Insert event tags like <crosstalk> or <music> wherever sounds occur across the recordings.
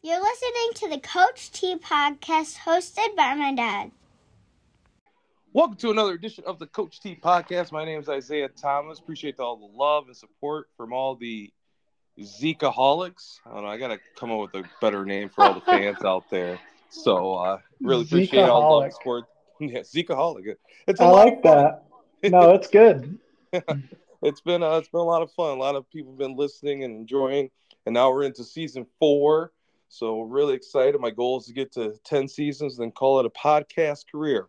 You're listening to the Coach T podcast hosted by my dad. Welcome to another edition of the Coach T podcast. My name is Isaiah Thomas. Appreciate all the love and support from all the Zekaholics. I don't know. I got to come up with a better name for all the fans out there. So, uh, really appreciate all the love and support. <laughs> Yeah, Zekaholic. It's a I like that. No, it's good. <laughs> it's been uh, it's been a lot of fun. A lot of people have been listening and enjoying, and now we're into season four. So really excited. My goal is to get to ten seasons, then call it a podcast career.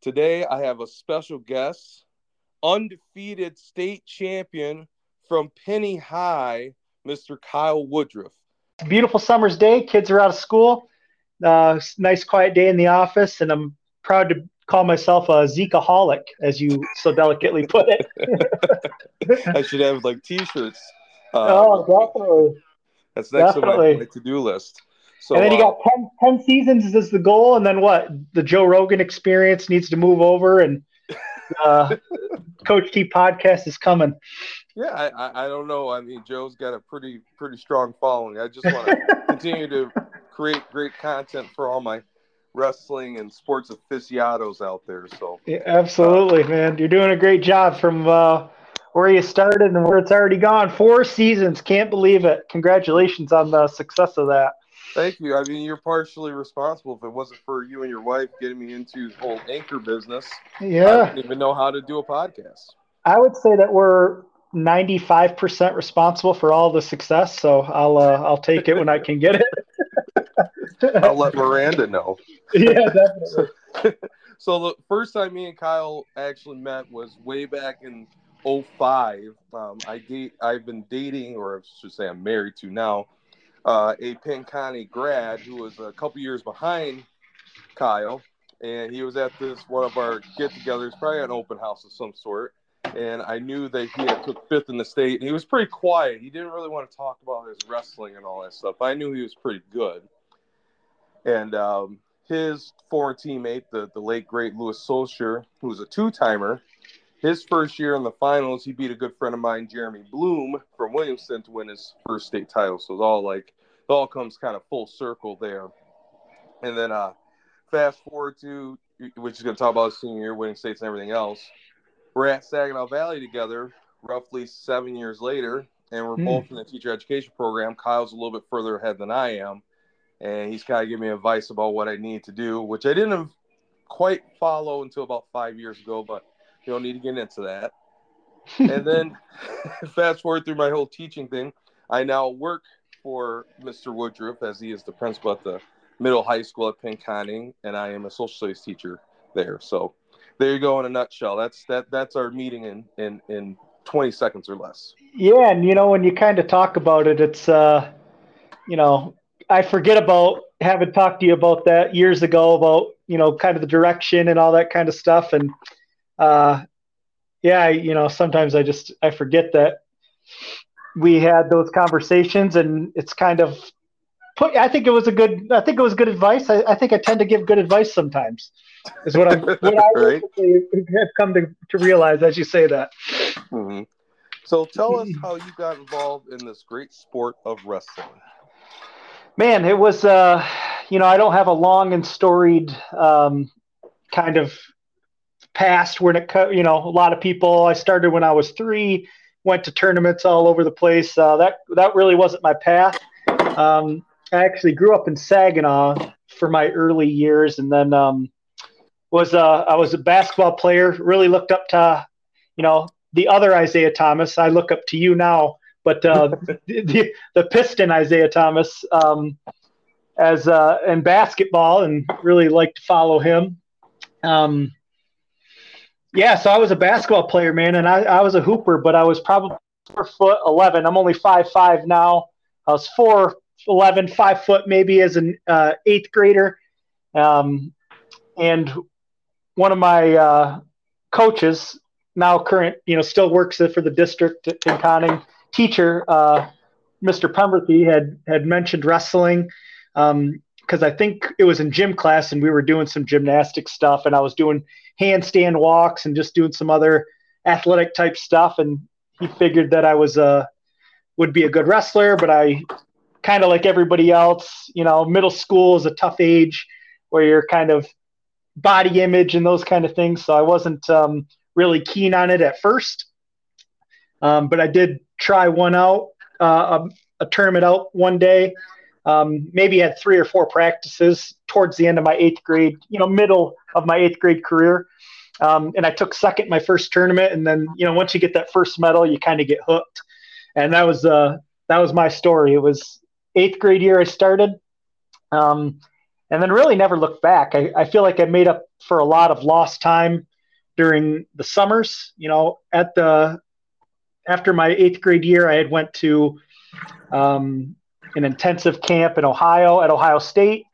Today I have a special guest, undefeated state champion from Penny High, Mr. Kyle Woodruff. Beautiful summer's day. Kids are out of school. Uh, nice quiet day in the office, and I'm proud to call myself a Zekaholic, as you so delicately put it. <laughs> I should have like T-shirts. <laughs> Uh, oh, definitely. That's next definitely. on my, to-do list. So, and then you uh, got 10, 10 seasons is the goal, and then what? The Joe Rogan experience needs to move over, and uh, <laughs> Coach T podcast is coming. Yeah, I, I don't know. I mean, Joe's got a pretty pretty strong following. I just want to <laughs> continue to create great content for all my wrestling and sports aficionados out there. So yeah, absolutely, uh, man, you're doing a great job from uh, where you started and where it's already gone. Four seasons, can't believe it. Congratulations on the success of that. Thank you. I mean, you're partially responsible. If it wasn't for you and your wife getting me into the whole anchor business, yeah, I didn't even know how to do a podcast. I would say that we're 95% responsible for all the success. So I'll uh, I'll take it when I can get it. <laughs> I'll let Miranda know. <laughs> Yeah, definitely. <laughs> so the first time me and Kyle actually met was way back in 05. Um, I date I've been dating, or I should say I'm married to now, uh, a Pinconning grad who was a couple years behind Kyle, and he was at this one of our get-togethers, probably an open house of some sort. And I knew that he had took fifth in the state. And he was pretty quiet. He didn't really want to talk about his wrestling and all that stuff. I knew he was pretty good. And um, his former teammate, the, the late great Lewis Solskjaer, who was a two timer, his first year in the finals, he beat a good friend of mine, Jeremy Bloom from Williamson, to win his first state title. So it's all like it all comes kind of full circle there. And then uh, fast forward to which is going to talk about senior year, winning states, and everything else. We're at Saginaw Valley together, roughly seven years later, and we're mm. both in the teacher education program. Kyle's a little bit further ahead than I am, and he's kind of giving me advice about what I need to do, which I didn't quite follow until about five years ago, but you don't need to get into that. and then <laughs> fast forward through my whole teaching thing, I now work for Mr. Woodruff as he is the principal at the middle high school at Pinconning, and I am a social studies teacher there. So there you go in a nutshell. That's that that's our meeting in in in 20 seconds or less. Yeah, and you know when you kind of talk about it, it's uh, you know, I forget about having talked to you about that years ago about you know kind of the direction and all that kind of stuff, and uh, yeah, you know, sometimes I just I forget that we had those conversations, and it's kind of put. I think it was a good. I think it was good advice. I, I think I tend to give good advice sometimes. Is what I'm. What I <laughs> right? have come to, to realize as you say that. Mm-hmm. So tell us how you got involved in this great sport of wrestling. Man, it was. Uh, you know, I don't have a long and storied um, kind of past when it you know a lot of people i started when i was three went to tournaments all over the place. Uh, that that really wasn't my path. Um, i actually grew up in saginaw for my early years and then um, was uh, i was a basketball player really looked up to you know the other isaiah thomas. I look up to you now but uh, <laughs> the, the, the piston isaiah thomas um, as uh, in basketball and really like to follow him. Um, yeah, so I was a basketball player, man, and I, I was a hooper, but I was probably four foot eleven. I'm only five five now. I was four eleven, five foot maybe as an uh, eighth grader, um, and one of my uh, coaches, now current, you know, still works for the district Pinconning, teacher, uh, Mr. Pemberthy had had mentioned wrestling. Um, because I think it was in gym class and we were doing some gymnastic stuff and I was doing handstand walks and just doing some other athletic type stuff and he figured that I was a would be a good wrestler but I kind of like everybody else. You know, middle school is a tough age where you're kind of body image and those kind of things. So I wasn't um, really keen on it at first, um, but I did try one out, uh, a, a, tournament out one day. Um, maybe had three or four practices towards the end of my eighth grade, you know, middle of my eighth grade career. Um, and I took second my first tournament, and then you know once you get that first medal, you kind of get hooked. And that was uh, that was my story. It was eighth grade year I started, um, and then really never looked back. I, I feel like I made up for a lot of lost time during the summers. You know, at the after my eighth grade year, I had went to um, an intensive camp in Ohio at Ohio State.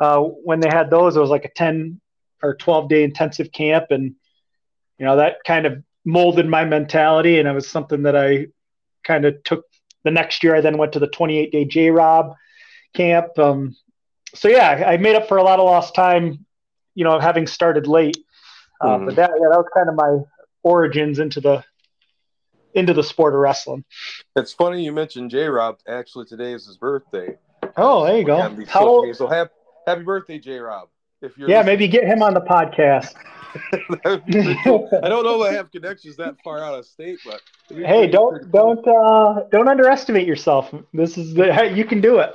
Uh, when they had those, it was like a ten or twelve day intensive camp, and you know that kind of molded my mentality, and it was something that I kind of took the next year. I then went to the 28 day J Rob camp. Um, so yeah, I made up for a lot of lost time, you know, having started late. Uh, mm-hmm. But that, yeah, that was kind of my origins into the into the sport of wrestling. It's funny you mentioned J Rob. Actually, today is his birthday. Oh, there you go. How? So happy, happy birthday, J Rob. If you're yeah, maybe get him on the podcast. <laughs> I don't know if I have connections that far out of state, but hey, don't don't uh, don't underestimate yourself. This is the you can do it.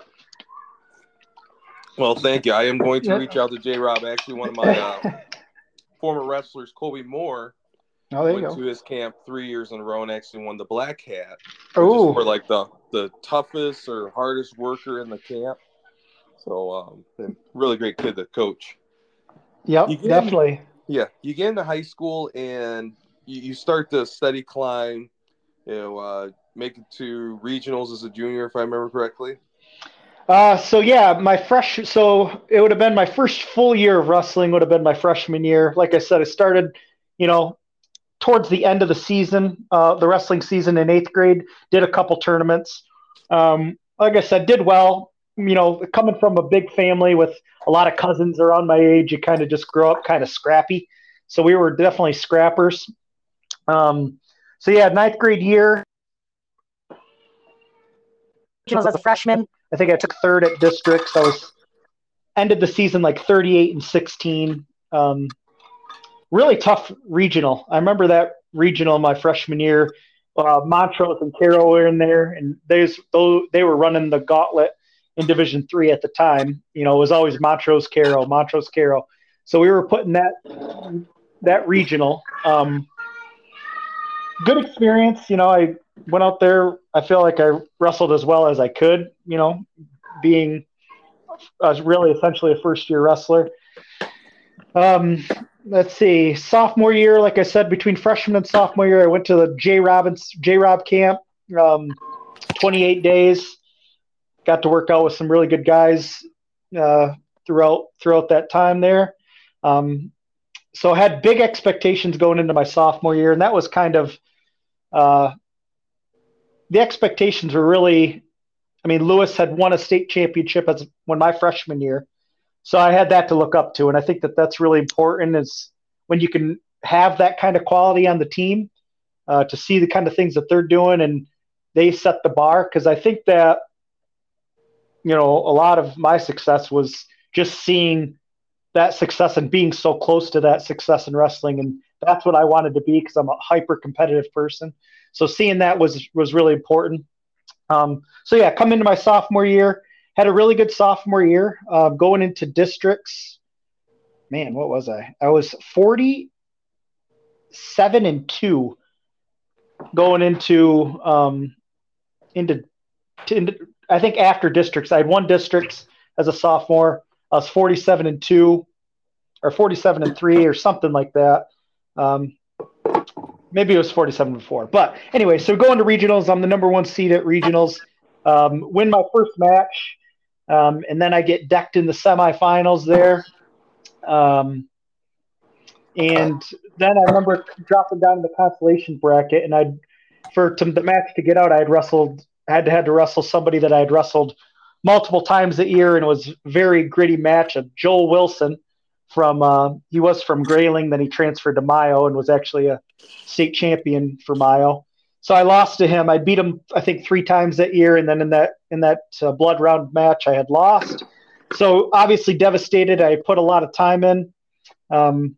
Well, thank you. I am going to reach out to J Rob. Actually, one of my uh, <laughs> former wrestlers, Colby Moore, oh, went go. to his camp three years in a row and actually won the black hat. Oh, for like the the toughest or hardest worker in the camp. So, um, really great kid to coach. Yep, definitely. Yeah, you get into high school and you, you start the steady climb. You know, uh, make it to regionals as a junior, if I remember correctly. Uh, so yeah, my fresh so it would have been my first full year of wrestling would have been my freshman year. Like I said, I started, you know, towards the end of the season, uh, the wrestling season in eighth grade. Did a couple tournaments. Um, like I said, did well. You know, coming from a big family with a lot of cousins around my age, you kind of just grow up kind of scrappy. So we were definitely scrappers. Um, so yeah, ninth grade year. As a freshman, I think I took third at districts. I was ended the season like 38 and 16. Um, really tough regional. I remember that regional my freshman year. Uh, Montrose and Carroll were in there, and they they were running the gauntlet in Division Three at the time. You know, it was always Montrose Carroll, Montrose Carroll. So we were putting that that regional. Um, good experience. You know, I went out there. I feel like I wrestled as well as I could. You know, being I was really essentially a first year wrestler. Um, let's see, sophomore year, like I said, between freshman and sophomore year, I went to the J Robinson J Rob camp. Um, 28 days. Got to work out with some really good guys uh, throughout throughout that time there. Um, so I had big expectations going into my sophomore year, and that was kind of uh, the expectations were really. I mean, Lewis had won a state championship as when my freshman year, so I had that to look up to, and I think that that's really important. Is when you can have that kind of quality on the team uh, to see the kind of things that they're doing, and they set the bar. Because I think that you know a lot of my success was just seeing that success and being so close to that success in wrestling and that's what I wanted to be because I'm a hyper competitive person. So seeing that was was really important. Um, so yeah, come into my sophomore year, had a really good sophomore year. Uh, going into districts, man, what was I? I was 47 and two going into um, into, into I think after districts. I had one districts as a sophomore. I was 47 and two, or 47 and three, or something like that. Um, maybe it was 47 and four. But anyway, so going to regionals, I'm the number one seed at regionals. Um, win my first match, um, and then I get decked in the semifinals there. Um, and then I remember dropping down in the consolation bracket, and I, for to, the match to get out, I had wrestled, had to had to wrestle somebody that I had wrestled multiple times a year, and it was very gritty match of Joel Wilson from uh, he was from Grayling, then he transferred to Mio and was actually a state champion for Mio. So I lost to him. I beat him, I think, three times that year, and then in that in that uh, blood round match, I had lost. So obviously devastated. I put a lot of time in um,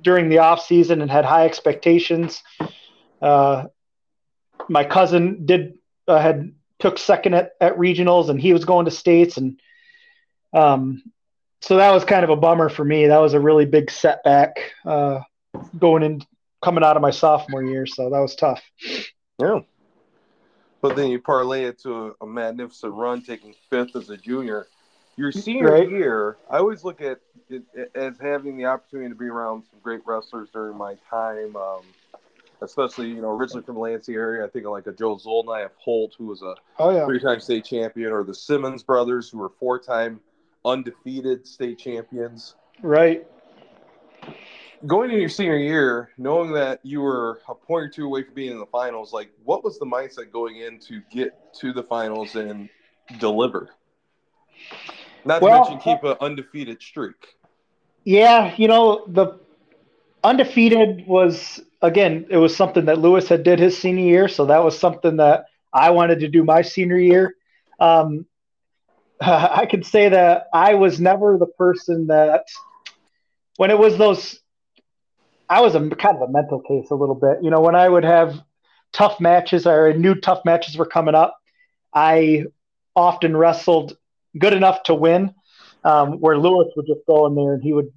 during the off season and had high expectations. Uh, my cousin did uh, had took second at, at regionals, and he was going to states, and um, so that was kind of a bummer for me. That was a really big setback uh, going in coming out of my sophomore year, so that was tough. Yeah. But then you parlay it to a, a magnificent run, taking fifth as a junior. Your senior right. year, I always look at it as having the opportunity to be around some great wrestlers during my time, um, especially you know originally from the Lansing area. I think of like a Joe Zolnai of Holt, who was a oh, yeah. three-time state champion, or the Simmons brothers, who were four-time undefeated state champions. Right going into your senior year, knowing that you were a point or two away from being in the finals, like what was the mindset going in to get to the finals and deliver? Not well, to mention keep an undefeated streak. Yeah, you know the undefeated was again it was something that Lewis had did his senior year, so that was something that I wanted to do my senior year. Um, <laughs> I can say that I was never the person that when it was those I was a kind of a mental case a little bit. You know, when I would have tough matches or I knew tough matches were coming up, I often wrestled good enough to win. Um, where Lewis would just go in there and he would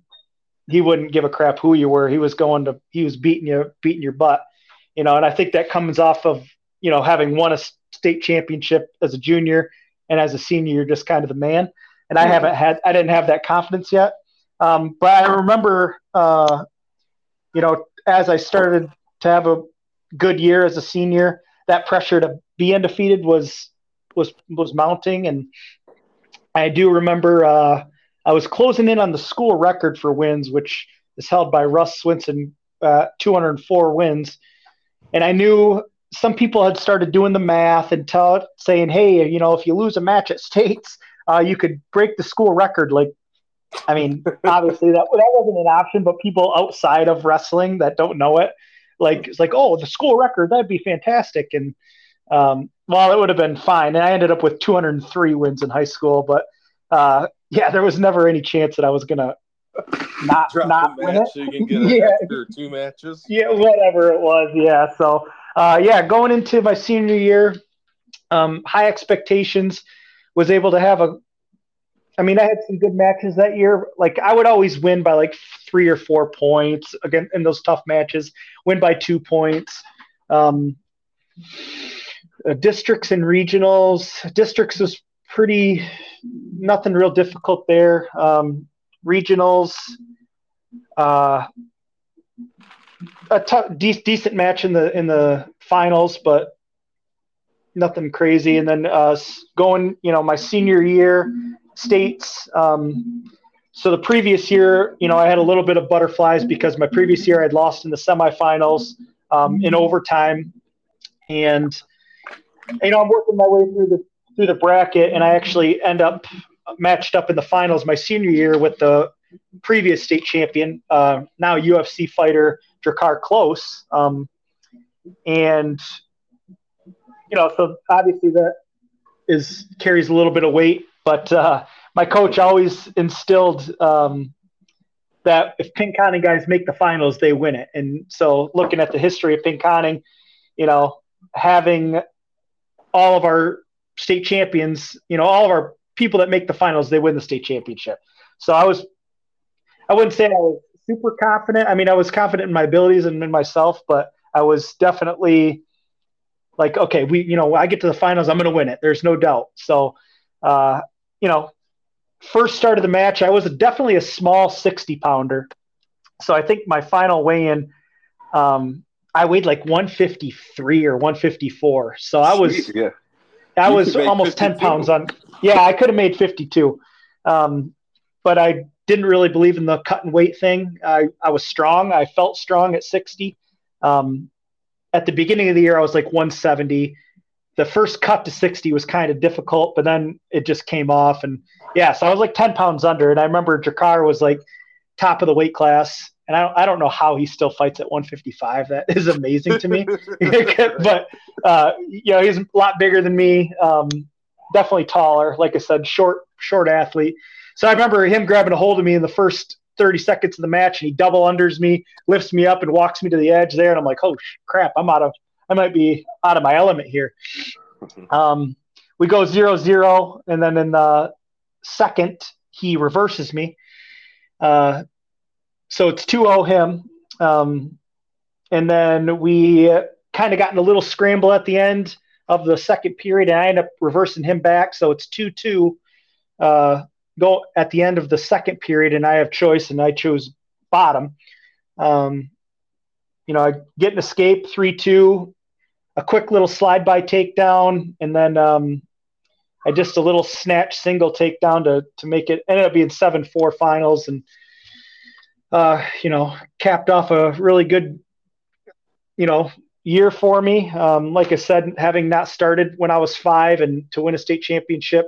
he wouldn't give a crap who you were. He was going to he was beating you beating your butt. You know, and I think that comes off of, you know, having won a state championship as a junior and as a senior, you're just kind of the man. And I haven't had I didn't have that confidence yet. Um, but I remember uh, you know, as I started to have a good year as a senior, that pressure to be undefeated was was was mounting, and I do remember uh, I was closing in on the school record for wins, which is held by Russ Swinson, uh, 204 wins, and I knew some people had started doing the math and tell, saying, "Hey, you know, if you lose a match at <laughs> states, uh, you could break the school record. Like I mean, obviously that that wasn't an option, but people outside of wrestling that don't know it, like it's like, oh, the school record, that'd be fantastic. And um, well, it would have been fine. And I ended up with 203 wins in high school, but uh, yeah, there was never any chance that I was gonna not Drop not win it. So you can get <laughs> yeah. two matches. Yeah, whatever it was. Yeah. So uh, yeah, going into my senior year, um, high expectations. Was able to have a I mean, I had some good matches that year. Like I would always win by like three or four points again in those tough matches. Win by two points. Um, uh, districts and regionals. Districts was pretty nothing real difficult there. Um, regionals. Uh, a t- de- decent match in the in the finals, but nothing crazy. And then uh, going, you know, my senior year states. Um, so the previous year, you know, I had a little bit of butterflies because my previous year I'd lost in the semifinals um, in overtime, and you know I'm working my way through the through the bracket, and I actually end up matched up in the finals my senior year with the previous state champion, uh, now UFC fighter Drakkar Klose, um, and you know, so obviously that is carries a little bit of weight but uh, my coach always instilled um, that if Pinconning guys make the finals, they win it. And so, looking at the history of Pinconning, you know, having all of our state champions, you know, all of our people that make the finals, they win the state championship. So I was, I wouldn't say I was super confident. I mean, I was confident in my abilities and in myself, but I was definitely like, okay, we, you know, I get to the finals, I'm going to win it. There's no doubt. So, uh, you know, first start of the match, I was definitely a small 60 pounder. So I think my final weigh in, um, I weighed like 153 or 154. So I was, yeah. I you was almost 52. 10 pounds on. Yeah, I could have made 52. Um, but I didn't really believe in the cut and weight thing. I, I was strong. I felt strong at 60. Um, at the beginning of the year, I was like 170 the first cut to 60 was kind of difficult, but then it just came off. And yeah, so I was like 10 pounds under. And I remember Drakkar was like top of the weight class. and I don't, I don't know how he still fights at 155. That is amazing to me. <laughs> <laughs> but uh, you know, he's a lot bigger than me. Um, definitely taller. Like I said, short short athlete. So I remember him grabbing a hold of me in the first 30 seconds of the match, and he double unders me, lifts me up, and walks me to the edge there. And I'm like, oh crap, I'm out of, I might be out of my element here. <laughs> Um, we go zero zero, and then in the second, he reverses me. Uh, so it's 2 0 him. Um, and then we kind of got in a little scramble at the end of the second period, and I end up reversing him back. So it's 2 2. Uh, go at the end of the second period, and I have choice, and I chose bottom. Um, you know, I get an escape 3 2, a quick little slide by takedown, and then um, I just a little snatch single takedown to to make it ended up being 7 4 finals. And uh, you know, capped off a really good, you know, year for me. Um, like I said, having not started when I was five and to win a state championship,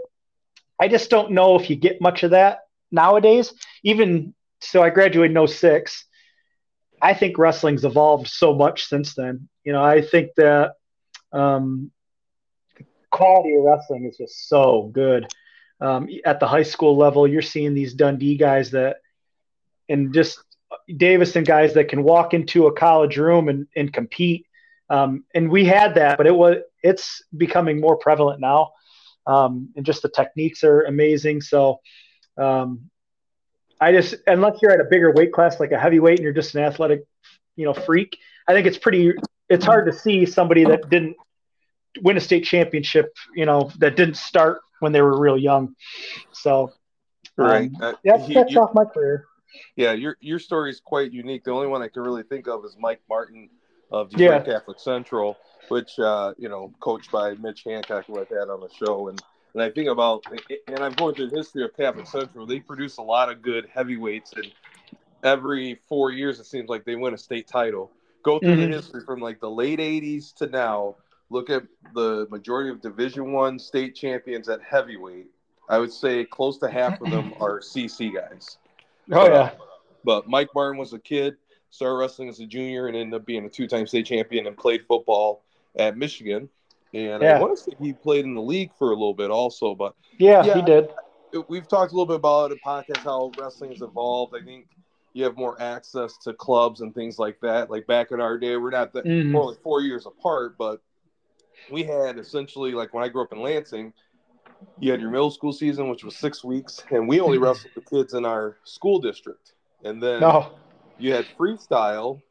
I just don't know if you get much of that nowadays. Even so, I graduated in 06. I think wrestling's evolved so much since then. You know, I think that um, quality of wrestling is just so good. Um, at the high school level, you're seeing these Dundee guys that and just Davison guys that can walk into a college room and, and compete. Um, and we had that, but it was it's becoming more prevalent now. Um, and just the techniques are amazing. So um, I just unless you're at a bigger weight class like a heavyweight and you're just an athletic, you know, freak, I think it's pretty it's hard to see somebody that didn't win a state championship, you know, that didn't start when they were real young. So right. Um, uh, that's, that's off my career. Yeah, your your story is quite unique. The only one I can really think of is Mike Martin of Detroit yeah. Catholic Central, which uh, you know, coached by Mitch Hancock, who I've had on the show. And and I think about, and I'm going through the history of Catholic Central. They produce a lot of good heavyweights, and every four years it seems like they win a state title. Go through mm-hmm. the history from like the late '80s to now. Look at the majority of Division One state champions at heavyweight. I would say close to half of them are <laughs> CC guys. Oh yeah. But Mike Martin was a kid, started wrestling as a junior, and ended up being a two-time state champion and played football at Michigan. And yeah. I want to say he played in the league for a little bit also. But yeah, yeah he did. We've talked a little bit about it podcast how wrestling has evolved. I think you have more access to clubs and things like that. Like back in our day, we're not that mm-hmm. we're only four years apart, but we had essentially like when I grew up in Lansing, you had your middle school season, which was six weeks, and we only wrestled the kids in our school district. And then no. you had freestyle,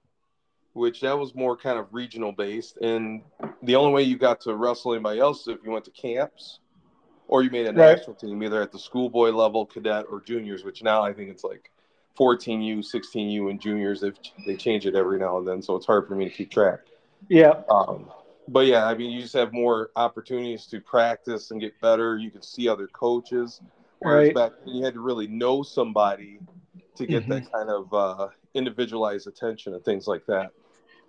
which that was more kind of regional based. And the only way you got to wrestle anybody else is if you went to camps or you made a right. national team, either at the schoolboy level, cadet, or juniors, which now I think it's like 14U, 16U, and juniors. If they change it every now and then, so it's hard for me to keep track. Yeah. Um, but yeah, I mean, you just have more opportunities to practice and get better. You can see other coaches. Whereas right. back then, you had to really know somebody to get mm-hmm. that kind of uh, individualized attention and things like that.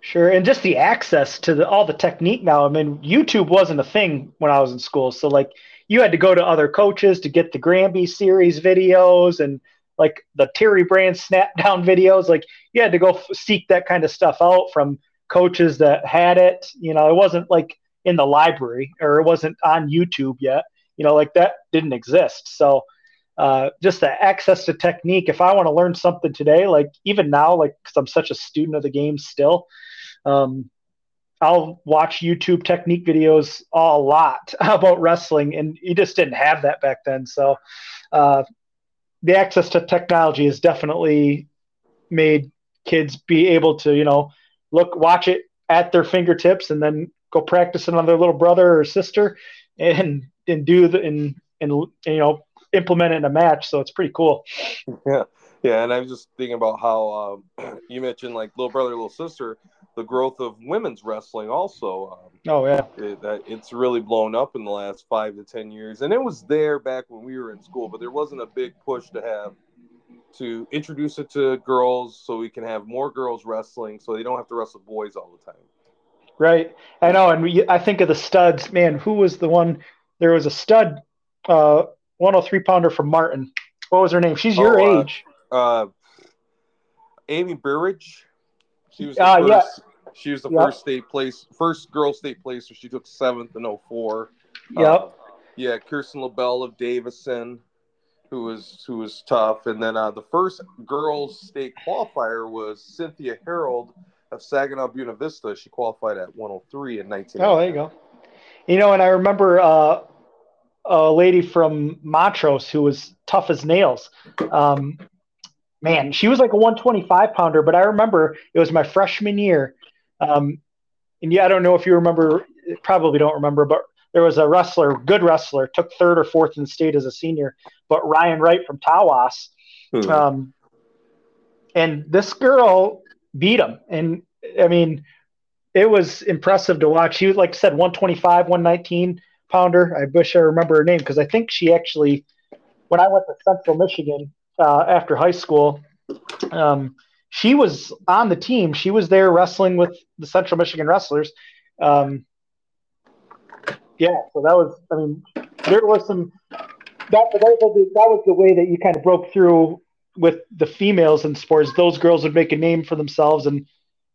Sure, and just the access to the, all the technique now. I mean, YouTube wasn't a thing when I was in school, so like you had to go to other coaches to get the Granby series videos and like the Terry Brand snap down <laughs> videos. Like you had to go f- seek that kind of stuff out from coaches that had it. You know, it wasn't like in the library or it wasn't on YouTube yet. You know, like that didn't exist. So uh, just the access to technique. If I want to learn something today, like even now, like because I'm such a student of the game still, um, I'll watch YouTube technique videos a lot <laughs> about wrestling, and you just didn't have that back then. So uh, the access to technology has definitely made kids be able to, you know, look, watch it at their fingertips, and then go practice it on their little brother or sister, and and do the and and you know implement it in a match. So it's pretty cool. Yeah, yeah. And I was just thinking about how um, <clears throat> you mentioned like little brother, little sister, the growth of women's wrestling also. Um, oh yeah, it, it's really blown up in the last five to ten years, and it was there back when we were in school, but there wasn't a big push to have to introduce it to girls so we can have more girls wrestling so they don't have to wrestle boys all the time. Right. I know. And we, I think of the studs, man, who was the one? There was a stud, uh, 103 pounder from Martin. What was her name? She's your oh, age. Uh, Amy Burridge. She was the Uh, first. She was the Yep. first state place, first girl state placer. She took seventh in 04. Yep. Uh, yeah, Kirsten LaBelle of Davison, who was who was tough, and then uh, the first girls state qualifier was Cynthia Harold of Saginaw Buena Vista. She qualified at 103 in 19. Oh, there you go. You know, and I remember uh, a lady from Montrose who was tough as nails. Um, man, she was like a 125 pounder, but I remember it was my freshman year. Um, and yeah, I don't know if you remember, probably don't remember, but there was a wrestler, good wrestler, took third or fourth in the state as a senior, but Ryan Wright from Tawas. Hmm. Um, and this girl beat him. And I mean, it was impressive to watch. She was, like I said, 125, 119 pounder. I wish I remember her name because I think she actually, when I went to Central Michigan uh, after high school, um, she was on the team. She was there wrestling with the Central Michigan wrestlers. Um, yeah, so that was, I mean, there was some, that, that, was the, way that you kind of broke through with the females in sports. Those girls would make a name for themselves. And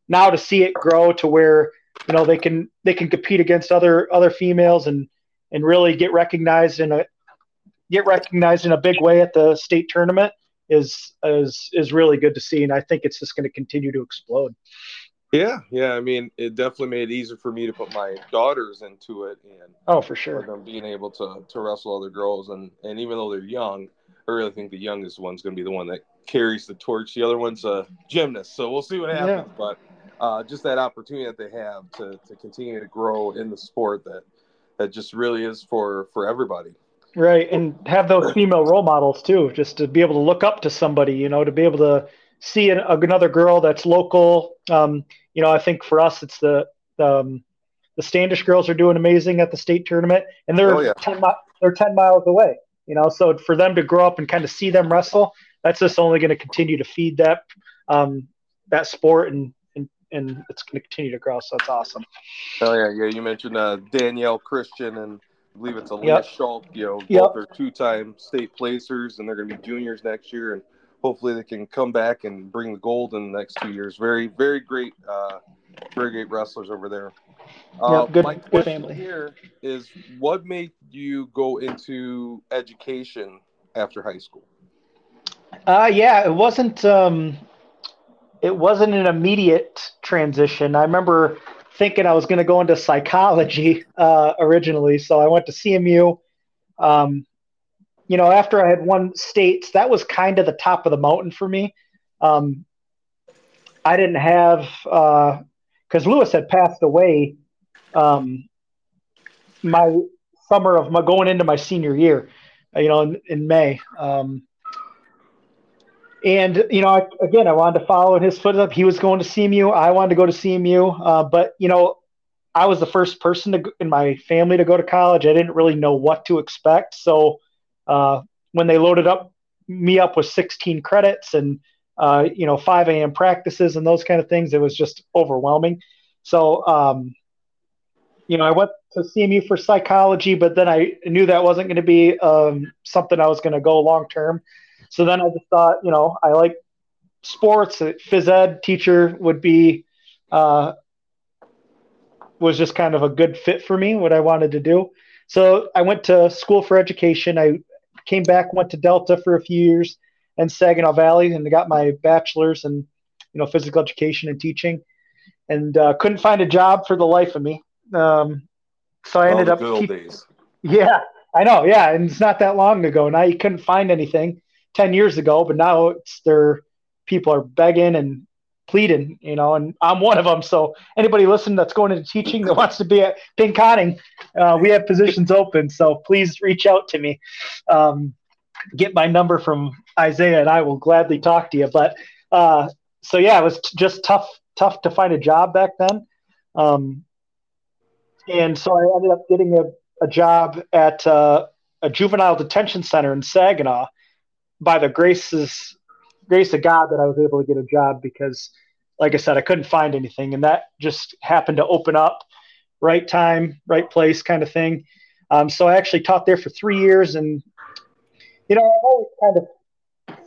now to see it grow to where, you know, they can, they can compete against other, other females and, and really get recognized in a, get recognized in a big way at the state tournament is, is, is really good to see. And I think it's just going to continue to explode. Yeah, yeah. I mean, it definitely made it easier for me to put my daughters into it, and Oh, for sure. them being able to to wrestle other girls, and and even though they're young, I really think the youngest one's going to be the one that carries the torch. The other one's a gymnast, so we'll see what happens. But uh, just that opportunity that they have to to continue to grow in the sport that that just really is for for everybody. Right, and have those female role models too, just to be able to look up to somebody, you know, to be able to see an, another girl that's local. Um, you know, I think for us, it's the um, the Standish girls are doing amazing at the state tournament, and they're Oh, yeah. ten mi- they're ten miles away. You know, so for them to grow up and kind of see them wrestle, that's just only going to continue to feed that um, that sport, and, and and it's going to continue to grow. So it's awesome. Oh yeah, yeah. You mentioned uh, Danielle Christian and I believe it's Aaliyah Yep. You know, Yep. both are two-time state placers, and they're going to be juniors next year, and hopefully they can come back and bring the gold in the next two years. Very, very great, uh, very great wrestlers over there. Uh, Yep, good- my good question family. here is, what made you go into education after high school? Uh, yeah, it wasn't. Um, it wasn't an immediate transition. I remember thinking I was going to go into psychology <laughs> uh, originally, so I went to CMU. Um, you know, after I had won states, that was kind of the top of the mountain for me. Um, I didn't have because Lewis had passed away. Um, my summer of my going into my senior year, uh, you know, in, in May. Um, and you know, I, again, I wanted to follow in his footsteps. He was going to CMU. I wanted to go to CMU, uh, but you know, I was the first person to, in my family to go to college. I didn't really know what to expect. So uh, when they loaded up me up with 16 credits and uh, you know 5 a.m. practices and those kind of things, it was just overwhelming. So um, you know, I went to CMU for psychology, but then I knew that wasn't going to be um, something I was going to go long term. So then I just thought, you know, I like sports. Phys ed teacher would be uh, was just kind of a good fit for me. What I wanted to do. So I went to school for education. I came back, went to Delta for a few years, and Saginaw Valley, and got my bachelor's in you know physical education and teaching, and uh, couldn't find a job for the life of me. Um, so I ended All up the good old keep- yeah, I know. Yeah, and it's not that long ago. and I couldn't find anything ten years ago, but now it's there. People are begging and pleading, you know, and I'm one of them. So anybody listening that's going into teaching that wants to be at Pinconning, uh, we have positions open. So please reach out to me. Um, get my number from Isaiah, and I will gladly talk to you. But uh, so yeah, it was t- just tough, tough to find a job back then. Um, and so I ended up getting a, a job at uh, a juvenile detention center in Saginaw by the graces grace of God that I was able to get a job because like I said I couldn't find anything and that just happened to open up right time right place kind of thing um, so I actually taught there for three years and you know I've always kind of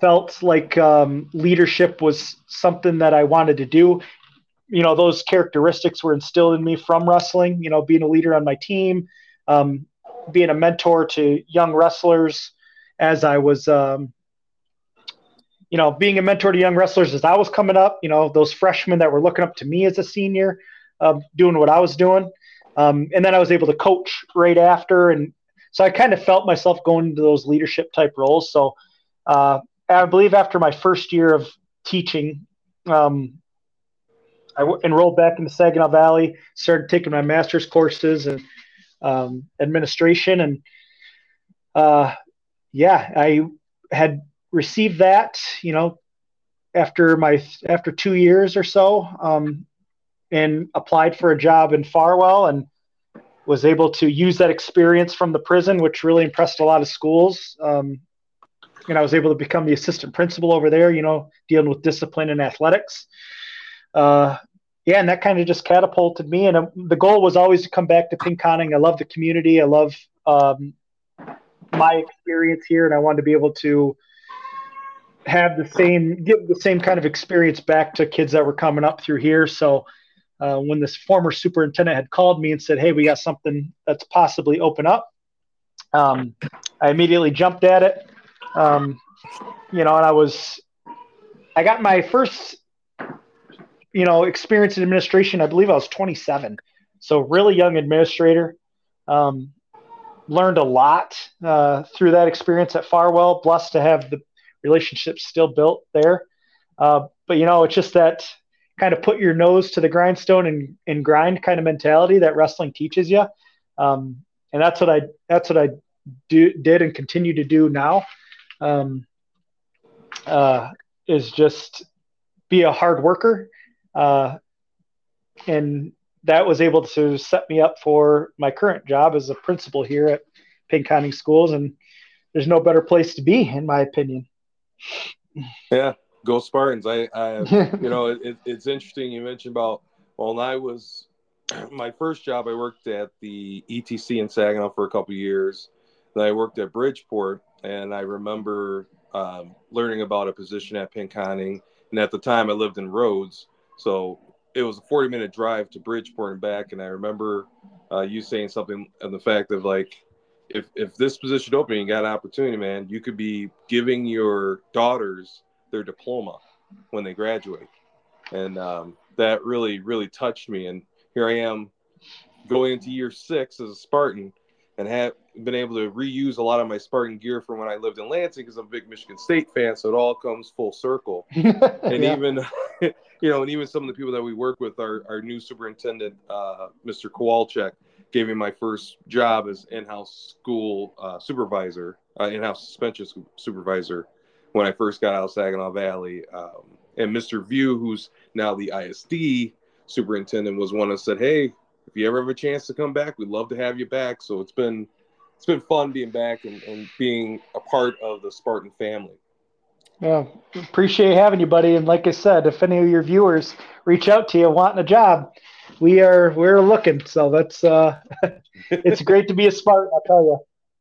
felt like um, leadership was something that I wanted to do. You know, those characteristics were instilled in me from wrestling. You know, being a leader on my team, um, being a mentor to young wrestlers as I was, um, you know, being a mentor to young wrestlers as I was coming up. You know, those freshmen that were looking up to me as a senior, um, doing what I was doing, um, and then I was able to coach right after, and so I kind of felt myself going into those leadership type roles. So uh, I believe after my first year of teaching, um, I w- enrolled back in the Saginaw Valley, started taking my master's courses and um, administration, and uh, yeah, I had received that, you know, after my after two years or so, um, and applied for a job in Farwell, and was able to use that experience from the prison, which really impressed a lot of schools. Um, and I was able to become the assistant principal over there, you know, dealing with discipline and athletics. Uh, yeah, and that kind of just catapulted me. And uh, the goal was always to come back to Pinconning. I love the community. I love um, my experience here, and I wanted to be able to have the same, give the same kind of experience back to kids that were coming up through here. So uh, when this former superintendent had called me and said, "Hey, we got something that's possibly open up," um, I immediately jumped at it. Um, you know, and I was, I got my first, you know, experience in administration. I believe I was 27, so really young administrator. Um, learned a lot uh, through that experience at Farwell. Blessed to have the relationships still built there. Uh, but you know, it's just that kind of put your nose to the grindstone and, and grind kind of mentality that wrestling teaches you. Um, and that's what I that's what I do did and continue to do now um, uh, is just be a hard worker. Uh, and that was able to set me up for my current job as a principal here at Pinconning Schools. And there's no better place to be, in my opinion. Yeah, go Spartans. I, I <laughs> you know, it, it's interesting. You mentioned about, well, I was, <clears throat> my first job, I worked at the ETC in Saginaw for a couple years. Then I worked at Bridgeport and I remember um, learning about a position at Pinconning. And at the time, I lived in Rhodes, so it was a 40 minute drive to Bridgeport and back. And I remember uh, you saying something on the fact of like, if if this position open, you got an opportunity, man, you could be giving your daughters their diploma when they graduate, and um, that really really touched me. And here I am going into year six as a Spartan and have been able to reuse a lot of my Spartan gear from when I lived in Lansing because I'm a big Michigan State fan. So it all comes full circle. <laughs> and yeah. even, <laughs> you know, and even some of the people that we work with, our, our new superintendent, uh, Mr. Kowalczyk, gave me my first job as in-house school uh, supervisor, uh, in-house suspension supervisor when I first got out of Saginaw Valley. Um, and Mr. View, who's now the ISD superintendent, was one that said, "Hey, if you ever have a chance to come back, we'd love to have you back." So it's been it's been fun being back and, and being a part of the Spartan family. Yeah, appreciate having you, buddy. And like I said, if any of your viewers reach out to you wanting a job, we are we're looking. So that's uh, <laughs> it's great to be a Spartan, I'll tell you.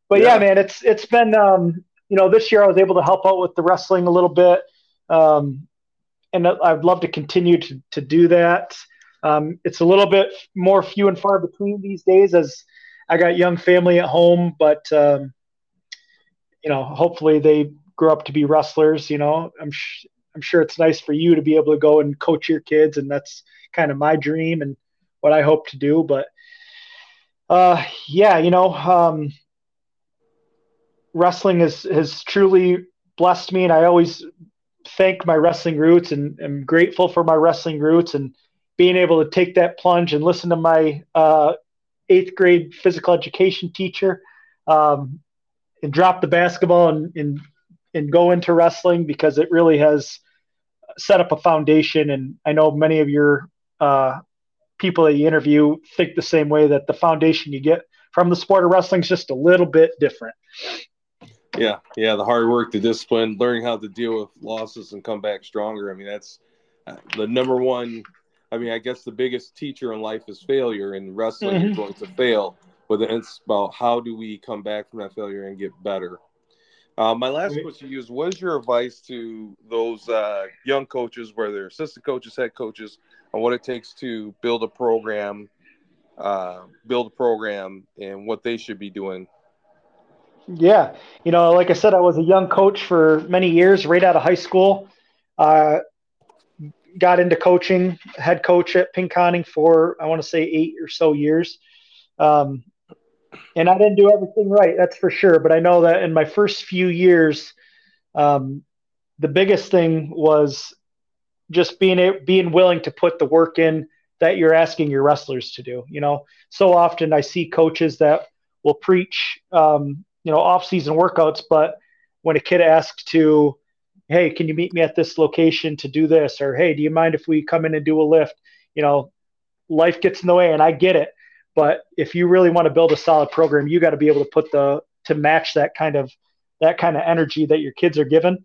But yeah. yeah, man, it's it's been um, you know this year I was able to help out with the wrestling a little bit, um, and I'd love to continue to to do that. Um, it's a little bit more few and far between these days as I got young family at home, but um, you know, hopefully they grow up to be wrestlers. You know, I'm sh- I'm sure it's nice for you to be able to go and coach your kids, and that's kind of my dream and what I hope to do. But uh, yeah, you know, um, wrestling has has truly blessed me, and I always thank my wrestling roots and am grateful for my wrestling roots and being able to take that plunge and listen to my uh, eighth grade physical education teacher um, and drop the basketball and, and, and go into wrestling because it really has set up a foundation. And I know many of your uh, people that you interview think the same way that the foundation you get from the sport of wrestling is just a little bit different. Yeah, yeah, the hard work, the discipline, learning how to deal with losses and come back stronger. I mean, that's uh, the number one I mean, I guess the biggest teacher in life is failure. In wrestling, mm-hmm. you're going to fail, but then it's about how do we come back from that failure and get better. Uh, my last question to you is: What is your advice to those uh, young coaches, whether assistant coaches, head coaches, on what it takes to build a program, uh, build a program, and what they should be doing? Yeah, you know, like I said, I was a young coach for many years, right out of high school. Uh, got into coaching, head coach at Pinconning for I want to say eight or so years. Um, and I didn't do everything right, that's for sure. But I know that in my first few years, um, the biggest thing was just being being willing to put the work in that you're asking your wrestlers to do. You know, so often I see coaches that will preach, um, you know, off-season workouts, but when a kid asks to, hey, can you meet me at this location to do this, or hey, do you mind if we come in and do a lift? You know, life gets in the way, and I get it. But if you really want to build a solid program, you got to be able to put the to match that kind of that kind of energy that your kids are given.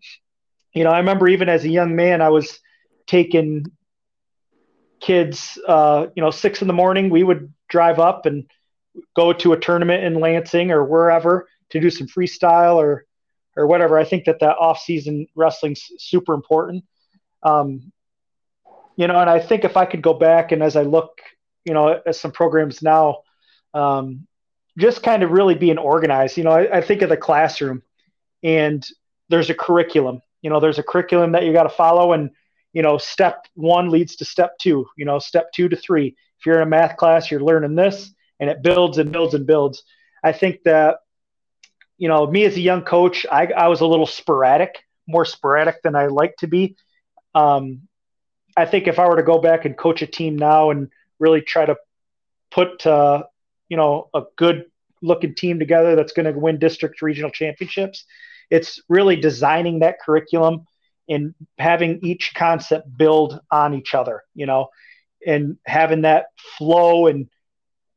You know, I remember even as a young man, I was taking kids. Uh, you know, six in the morning, we would drive up and go to a tournament in Lansing or wherever to do some freestyle or or whatever. I think that that off season wrestling's super important. Um, you know, and I think if I could go back and as I look you know, at some programs now, um, just kind of really being organized. You know, I, I think of the classroom and there's a curriculum. You know, there's a curriculum that you got to follow, and you know, step one leads to step two. You know, step two to three. If you're in a math class, you're learning this, and it builds and builds and builds. I think that, you know, me as a young coach, I, I was a little sporadic, more sporadic than I like to be. Um, I think if I were to go back and coach a team now and really try to put uh, you know a good looking team together that's going to win district regional championships. It's really designing that curriculum and having each concept build on each other, you know, and having that flow and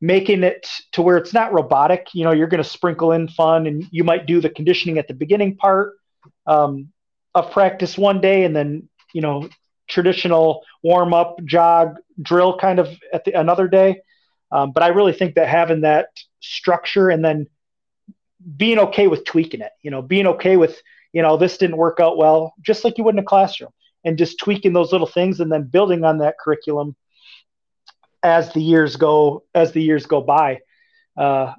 making it to where it's not robotic. You know, you're going to sprinkle in fun and you might do the conditioning at the beginning part um, of practice one day and then, you know, traditional warm up, jog, drill kind of at the, another day. Um, but I really think that having that structure and then being okay with tweaking it, you know, being okay with, you know, this didn't work out well, just like you would in a classroom, and just tweaking those little things and then building on that curriculum as the years go as the years go by. Uh,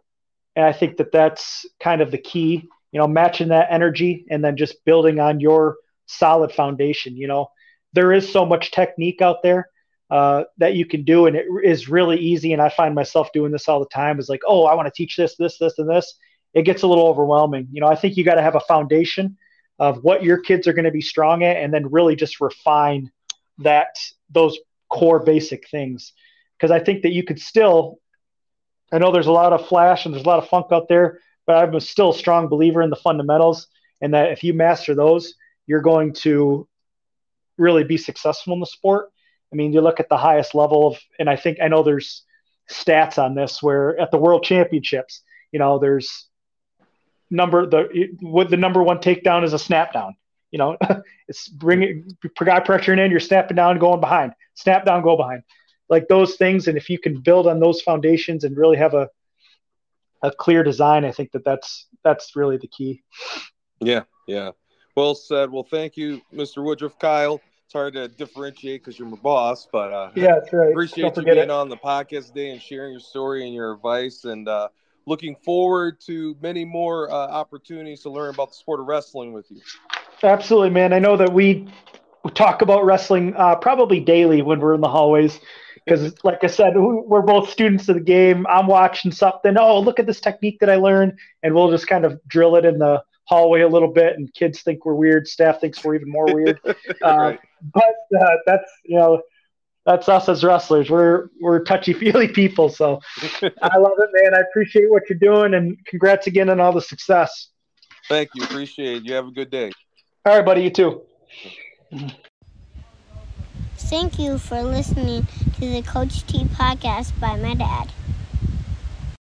and I think that that's kind of the key, you know, matching that energy and then just building on your solid foundation. You know, there is so much technique out there uh, that you can do, and it is really easy. And I find myself doing this all the time. Is like, oh, I want to teach this, this, this, and this. It gets a little overwhelming. You know, I think you got to have a foundation of what your kids are going to be strong at, and then really just refine that those core basic things. Because I think that you could still. I know there's a lot of flash and there's a lot of funk out there, but I'm still a strong believer in the fundamentals, and that if you master those, you're going to really be successful in the sport. I mean, you look at the highest level of, and I think I know there's stats on this where at the World Championships, you know, there's number the what the number one takedown is a snap down. You know, <laughs> it's bringing guy pressuring in, you're snapping down, going behind, snap down, go behind, like those things. And if you can build on those foundations and really have a a clear design, I think that that's that's really the key. Yeah, yeah. Well said. Well, thank you, Mr. Woodruff. Kyle, it's hard to differentiate because you're my boss, but uh, yeah, that's right. Appreciate you being it. on the podcast today and sharing your story and your advice, and uh, looking forward to many more uh, opportunities to learn about the sport of wrestling with you. Absolutely, man. I know that we talk about wrestling uh, probably daily when we're in the hallways because like i said we're both students of the game i'm watching something oh look at this technique that i learned and we'll just kind of drill it in the hallway a little bit, and kids think we're weird. Staff thinks we're even more weird. <laughs> Uh, but uh, that's you know that's us as wrestlers. We're we're touchy feely people. So <laughs> I love it, man. I appreciate what you're doing, and congrats again on all the success. Thank you. Appreciate it. You have a good day. All right, buddy. You too. Thank you for listening to the Coach T podcast by my dad.